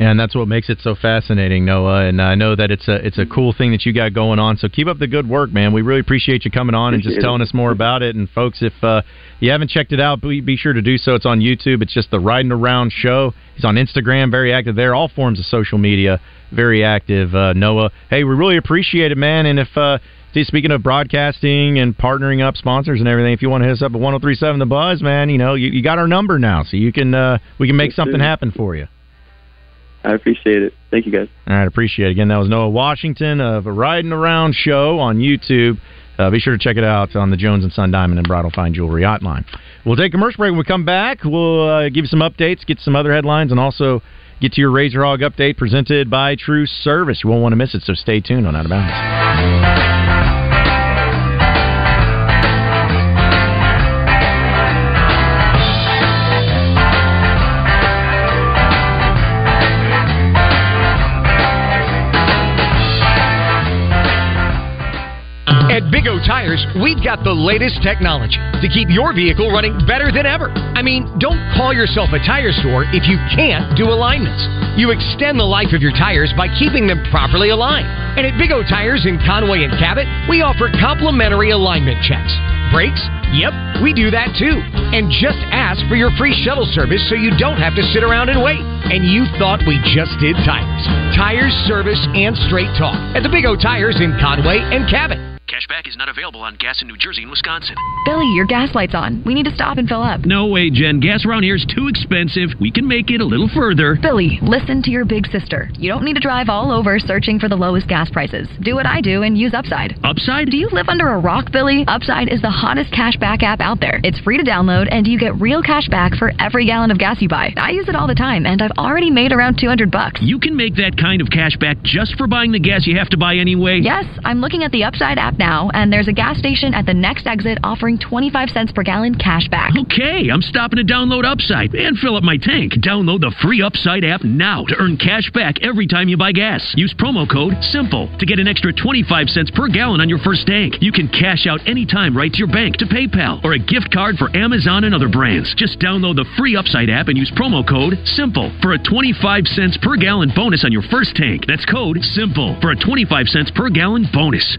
And that's what makes it so fascinating, Noah. And I know that it's a it's a cool thing that you got going on. So keep up the good work, man. We really appreciate you coming on and just Appreciate telling it. us more about it. And folks, if uh, you haven't checked it out, be, be sure to do so. It's on YouTube. It's just the Riding Around Show. He's on Instagram, very active there. All forms of social media, very active. Uh, Noah, hey, we really appreciate it, man. And if uh, see, speaking of broadcasting and partnering up sponsors and everything, if you want to hit us up at 1037 The Buzz, man, you know you, you got our number now, so you can uh, we can make something happen for you. I appreciate it. Thank you guys. All right, appreciate it. Again, that was Noah Washington of a Riding Around show on YouTube. Uh, be sure to check it out on the Jones and Son Diamond and Bridal Fine Jewelry Hotline. We'll take a commercial break. When we come back, we'll uh, give you some updates, get some other headlines, and also get to your Razor Hog update presented by True Service. You won't want to miss it, so stay tuned on Out of Bounds. Big O Tires, we've got the latest technology to keep your vehicle running better than ever. I mean, don't call yourself a tire store if you can't do alignments. You extend the life of your tires by keeping them properly aligned. And at Big O Tires in Conway and Cabot, we offer complimentary alignment checks. Brakes? Yep, We do that too. And just ask for your free shuttle service so you don't have to sit around and wait. And you thought we just did tires. Tires, service, and straight talk at the Big O Tires in Conway and Cabot. Cashback is not available on gas in New Jersey and Wisconsin. Billy, your gas light's on. We need to stop and fill up. No way, Jen. Gas around here is too expensive. We can make it a little further. Billy, listen to your big sister. You don't need to drive all over searching for the lowest gas prices. Do what I do and use Upside. Upside? Do you live under a rock, Billy? Upside is the hottest cashback app out there. It's free to download and you get real cash back for every gallon of gas you buy. I use it all the time and I've already made around 200 bucks. You can make that kind of cash back just for buying the gas you have to buy anyway. Yes, I'm looking at the Upside app now and there's a gas station at the next exit offering 25 cents per gallon cash back. Okay, I'm stopping to download Upside and fill up my tank. Download the free Upside app now to earn cash back every time you buy gas. Use promo code SIMPLE to get an extra 25 cents per gallon on your first tank. You can cash out anytime right to your bank, to PayPal, or a gift card for Amazon and other brands. Just download the free Upside app and use promo code SIMPLE for a 25 cents per gallon bonus on your first tank. That's code SIMPLE for a 25 cents per gallon bonus.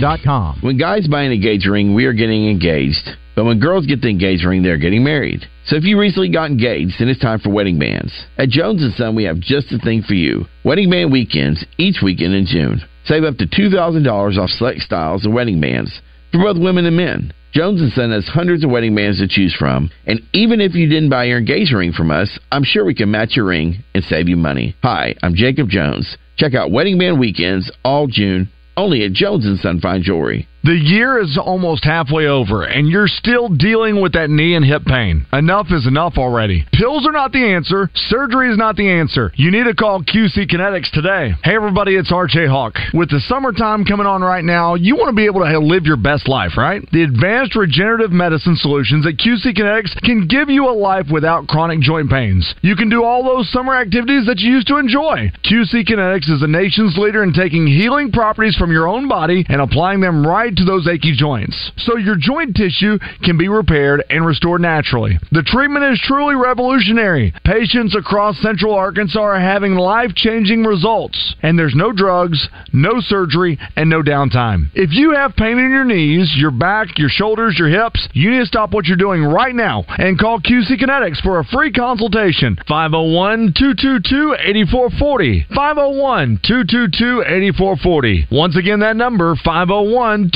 When guys buy an engagement ring, we are getting engaged. But when girls get the engagement ring, they're getting married. So if you recently got engaged, then it's time for wedding bands. At Jones & Son, we have just the thing for you. Wedding band weekends, each weekend in June. Save up to $2,000 off select styles and wedding bands for both women and men. Jones & Son has hundreds of wedding bands to choose from, and even if you didn't buy your engagement ring from us, I'm sure we can match your ring and save you money. Hi, I'm Jacob Jones. Check out Wedding Band Weekends all June, only at Jones & Son Fine Jewelry. The year is almost halfway over, and you're still dealing with that knee and hip pain. Enough is enough already. Pills are not the answer. Surgery is not the answer. You need to call QC Kinetics today. Hey, everybody, it's RJ Hawk. With the summertime coming on right now, you want to be able to live your best life, right? The advanced regenerative medicine solutions at QC Kinetics can give you a life without chronic joint pains. You can do all those summer activities that you used to enjoy. QC Kinetics is the nation's leader in taking healing properties from your own body and applying them right to those achy joints. So your joint tissue can be repaired and restored naturally. The treatment is truly revolutionary. Patients across central Arkansas are having life changing results. And there's no drugs, no surgery, and no downtime. If you have pain in your knees, your back, your shoulders, your hips, you need to stop what you're doing right now and call QC Kinetics for a free consultation. 501 222 8440. 501 222 8440. Once again, that number 501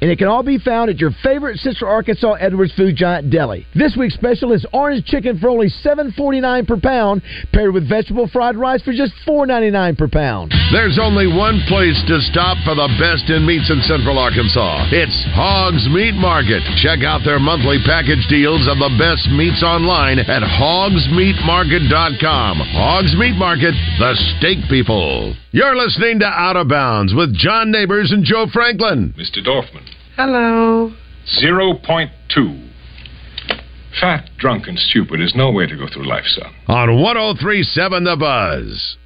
And it can all be found at your favorite Central Arkansas Edwards Food Giant deli. This week's special is orange chicken for only $7.49 per pound, paired with vegetable fried rice for just $4.99 per pound. There's only one place to stop for the best in meats in Central Arkansas. It's Hogs Meat Market. Check out their monthly package deals of the best meats online at hogsmeatmarket.com. Hogs Meat Market, the steak people. You're listening to Out of Bounds with John Neighbors and Joe Franklin. Mr. Dorfman. Hello. 0.2. Fat, drunk, and stupid is no way to go through life, son. On 1037 The Buzz.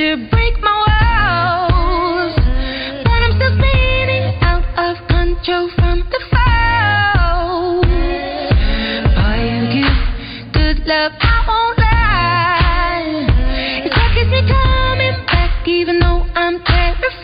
You break my walls. But I'm still spinning out of control from the fall. You give good love, I won't lie. It's what keeps me coming back, even though I'm terrified.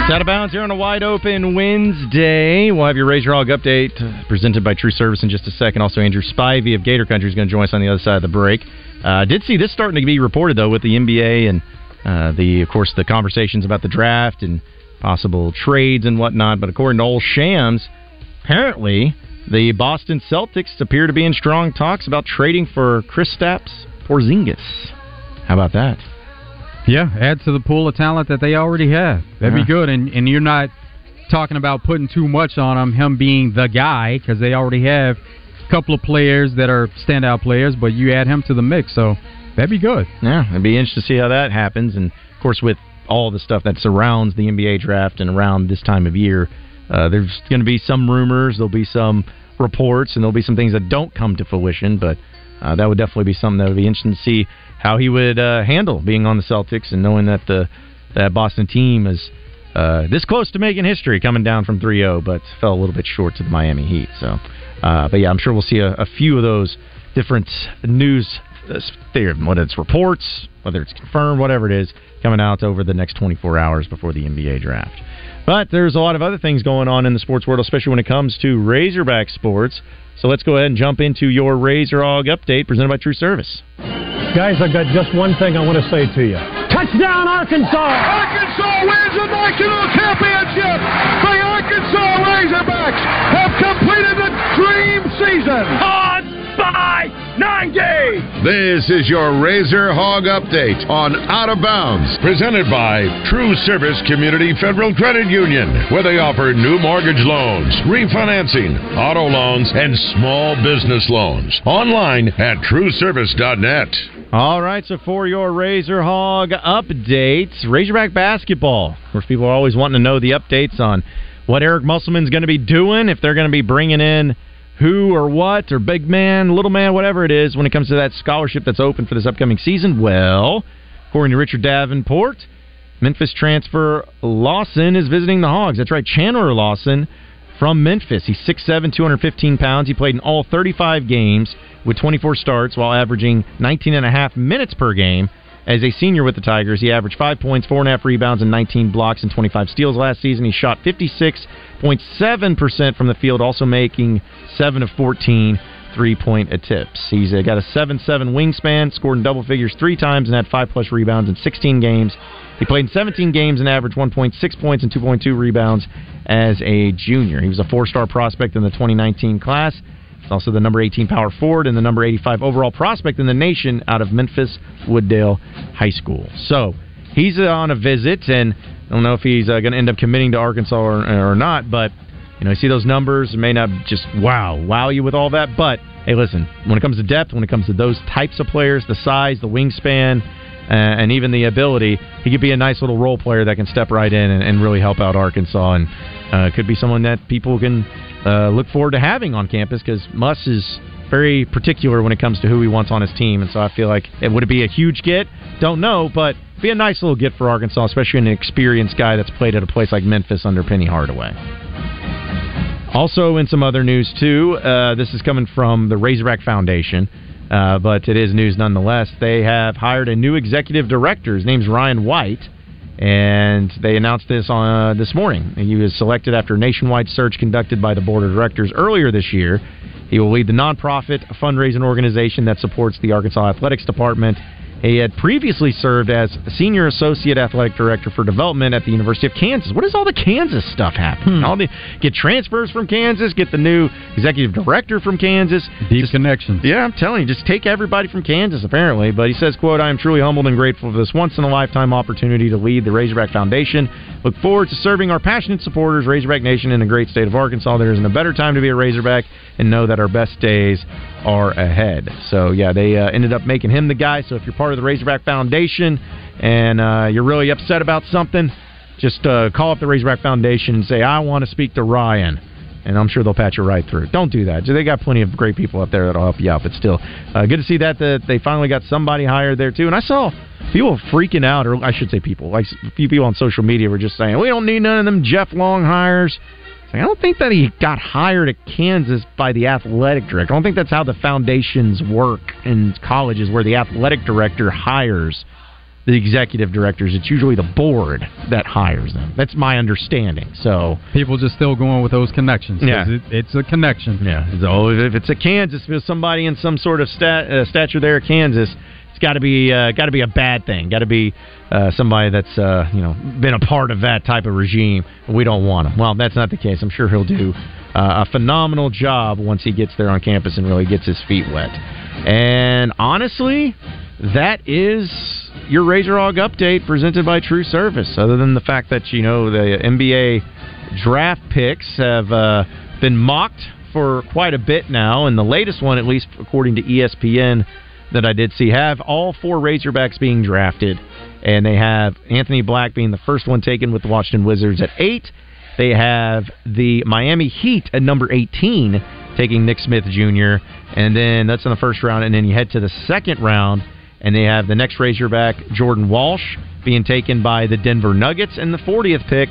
It's out of bounds here on a wide open Wednesday. We'll have your Razor Hog update uh, presented by True Service in just a second. Also, Andrew Spivey of Gator Country is going to join us on the other side of the break. I uh, did see this starting to be reported though with the NBA and uh, the, of course, the conversations about the draft and possible trades and whatnot. But according to Old Shams, apparently the Boston Celtics appear to be in strong talks about trading for Chris Kristaps Porzingis. How about that? Yeah, add to the pool of talent that they already have. That'd Yeah. be good. And and you're not talking about putting too much on him, him being the guy, because they already have couple of players that are standout players. But you add him to the mix, so that'd be good. Yeah, it'd be interesting to see how that happens. And of course, with all the stuff that surrounds the NBA draft and around this time of year, uh, there's going to be some rumors, there'll be some reports, and there'll be some things that don't come to fruition. But uh, that would definitely be something that would be interesting to see how he would uh, handle being on the Celtics and knowing that the that Boston team is uh, this close to making history, coming down from 3-0, but fell a little bit short to the Miami Heat. So, uh, but yeah, I'm sure we'll see a, a few of those different news, uh, whether it's reports, whether it's confirmed, whatever it is, coming out over the next 24 hours before the NBA draft. But there's a lot of other things going on in the sports world, especially when it comes to Razorback sports. So let's go ahead and jump into your Razor Hog update presented by True Service. Guys, I've got just one thing I want to say to you. Touchdown, Arkansas! Arkansas wins the national championship. The Arkansas Razorbacks have completed the dream season. Odds by 90. This is your Razor Hog Update on Out of Bounds, presented by True Service Community Federal Credit Union, where they offer new mortgage loans, refinancing, auto loans, and small business loans. Online at trueservice.net. All right, so for your Razor Hog updates, Razorback basketball. Of course, people are always wanting to know the updates on what Eric Musselman's going to be doing, if they're going to be bringing in who or what, or big man, little man, whatever it is, when it comes to that scholarship that's open for this upcoming season. Well, according to Richard Davenport, Memphis transfer Lawson is visiting the Hogs. That's right, Chandler Lawson from Memphis. He's 6'7", 215 pounds. He played in all 35 games with 24 starts while averaging 19 and a half minutes per game. As a senior with the Tigers, he averaged 5 points, 4.5 rebounds, and 19 blocks and 25 steals last season. He shot 56.7% from the field, also making 7 of 14 three-point attempts. He's uh, got a 7-7 wingspan, scored in double figures three times, and had 5-plus rebounds in 16 games. He played in 17 games and averaged 1.6 points and 2.2 rebounds as a junior. He was a four-star prospect in the 2019 class. Also the number 18 power forward and the number 85 overall prospect in the nation out of Memphis Wooddale High School. So he's uh, on a visit, and I don't know if he's uh, going to end up committing to Arkansas or, or not, but you know, you see those numbers, it may not just wow, wow you with all that, but hey, listen, when it comes to depth, when it comes to those types of players, the size, the wingspan, uh, and even the ability, he could be a nice little role player that can step right in and, and really help out Arkansas, and uh, could be someone that people can uh, look forward to having on campus because Muss is very particular when it comes to who he wants on his team, and so I feel like it would be a huge get? Don't know, but be a nice little get for Arkansas, especially an experienced guy that's played at a place like Memphis under Penny Hardaway. Also, in some other news too, uh, this is coming from the Razorback Foundation, uh, but it is news nonetheless. They have hired a new executive director. His name's Ryan White, and they announced this on uh, this morning. He was selected after a nationwide search conducted by the board of directors earlier this year. He will lead the nonprofit fundraising organization that supports the Arkansas Athletics Department. He had previously served as Senior Associate Athletic Director for Development at the University of Kansas. What is all the Kansas stuff happening? Hmm. All the get transfers from Kansas, get the new executive director from Kansas. Deep connections. Yeah, I'm telling you, just take everybody from Kansas apparently. But he says, "quote I am truly humbled and grateful for this once in a lifetime opportunity to lead the Razorback Foundation. Look forward to serving our passionate supporters, Razorback Nation, in the great state of Arkansas. There isn't a better time to be a Razorback, and know that our best days are ahead." So yeah, they uh, ended up making him the guy. So if you're part of the Razorback Foundation and uh, you're really upset about something, just uh, call up the Razorback Foundation and say, "I want to speak to Ryan." and I'm sure they'll patch you right through. Don't do that. They got plenty of great people up there that'll help you out. But still, uh, good to see that that they finally got somebody hired there too. And I saw people freaking out, or I should say people, like a few people on social media were just saying, "We don't need none of them Jeff Long hires." I don't think that he got hired at Kansas by the athletic director. I don't think that's how the foundations work in colleges, where the athletic director hires the executive directors. It's usually the board that hires them. That's my understanding. So people just still going with those connections. Yeah. it, it's a connection. Yeah. So if it's a Kansas, if it's somebody in some sort of stat, uh, stature there at Kansas, it's got to be uh, got to be a bad thing. Got to be uh, somebody that's uh, you know been a part of that type of regime. We don't want him. Well, that's not the case. I'm sure he'll do uh, a phenomenal job once he gets there on campus and really gets his feet wet. And honestly, that is your Razor Hog update presented by True Service. Other than the fact that you know the NBA draft picks have uh, been mocked for quite a bit now, and the latest one, at least according to ESPN, that I did see, have all four Razorbacks being drafted, and they have Anthony Black being the first one taken with the Washington Wizards at eight. They have the Miami Heat at number 18, taking Nick Smith Jr., and then that's in the first round, and then you head to the second round, and they have the next Razorback, Jordan Walsh, being taken by the Denver Nuggets in the 40th pick,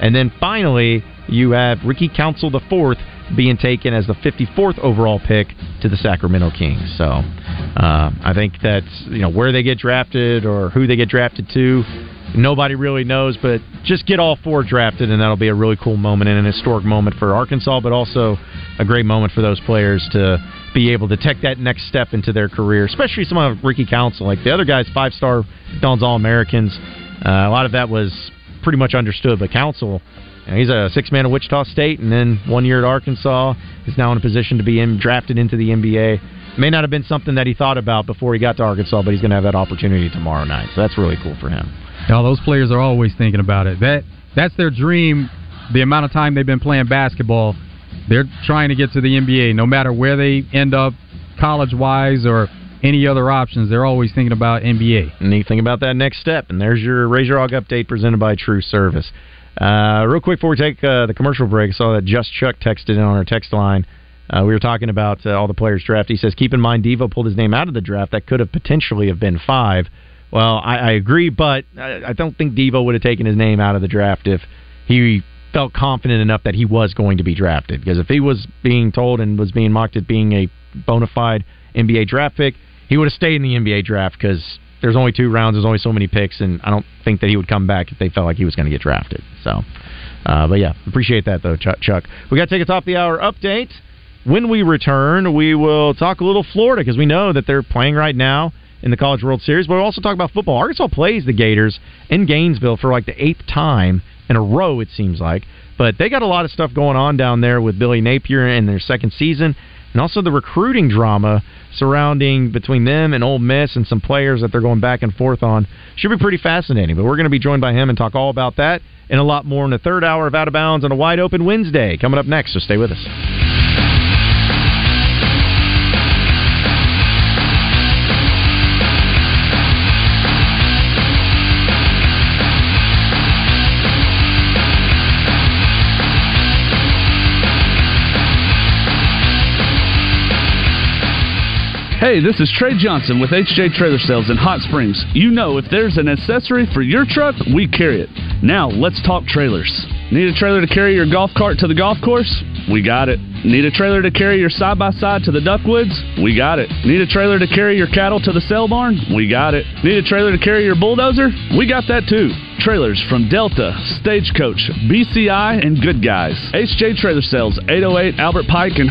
and then finally you have Ricky Council the fourth being taken as the 54th overall pick to the Sacramento Kings. So uh, I think that's you know where they get drafted or who they get drafted to. Nobody really knows, but just get all four drafted, and that'll be a really cool moment and an historic moment for Arkansas, but also a great moment for those players to be able to take that next step into their career, especially someone like Ricky Council. Like the other guys, five star McDonald's All Americans. Uh, a lot of that was pretty much understood, but Council, he's a six man at Wichita State, and then one year at Arkansas, is now in a position to be in, drafted into the NBA. May not have been something that he thought about before he got to Arkansas, but he's going to have that opportunity tomorrow night. So that's really cool for him. Now those players are always thinking about it. That that's their dream. The amount of time they've been playing basketball, they're trying to get to the NBA. No matter where they end up, college wise or any other options, they're always thinking about NBA. And you think about that next step. And there's your Razor Hog update presented by True Service. Uh, real quick before we take uh, the commercial break, I saw that Just Chuck texted in on our text line. Uh, we were talking about uh, all the players drafted. He says, keep in mind, Devo pulled his name out of the draft. That could have potentially have been five. Well, I, I agree, but I, I don't think Devo would have taken his name out of the draft if he felt confident enough that he was going to be drafted. Because if he was being told and was being mocked at being a bona fide NBA draft pick, he would have stayed in the NBA draft because there's only two rounds, there's only so many picks, and I don't think that he would come back if they felt like he was going to get drafted. So, uh, but yeah, appreciate that though, Chuck. Chuck. We got to take a top of the hour update. When we return, we will talk a little Florida because we know that they're playing right now in the College World Series, but we'll also talk about football. Arkansas plays the Gators in Gainesville for like the eighth time in a row, it seems like. But they got a lot of stuff going on down there with Billy Napier in their second season, and also the recruiting drama surrounding between them and Ole Miss and some players that they're going back and forth on. Should be pretty fascinating. But we're going to be joined by him and talk all about that and a lot more in the third hour of Out of Bounds on a wide open Wednesday coming up next. So stay with us. Hey, this is Trey Johnson with HJ Trailer Sales in Hot Springs. You know, if there's an accessory for your truck, we carry it. Now, let's talk trailers. Need a trailer to carry your golf cart to the golf course? We got it. Need a trailer to carry your side by side to the Duckwoods? We got it. Need a trailer to carry your cattle to the sale barn? We got it. Need a trailer to carry your bulldozer? We got that too. Trailers from Delta, Stagecoach, BCI, and Good Guys. HJ Trailer Sales, 808 Albert Pike Hot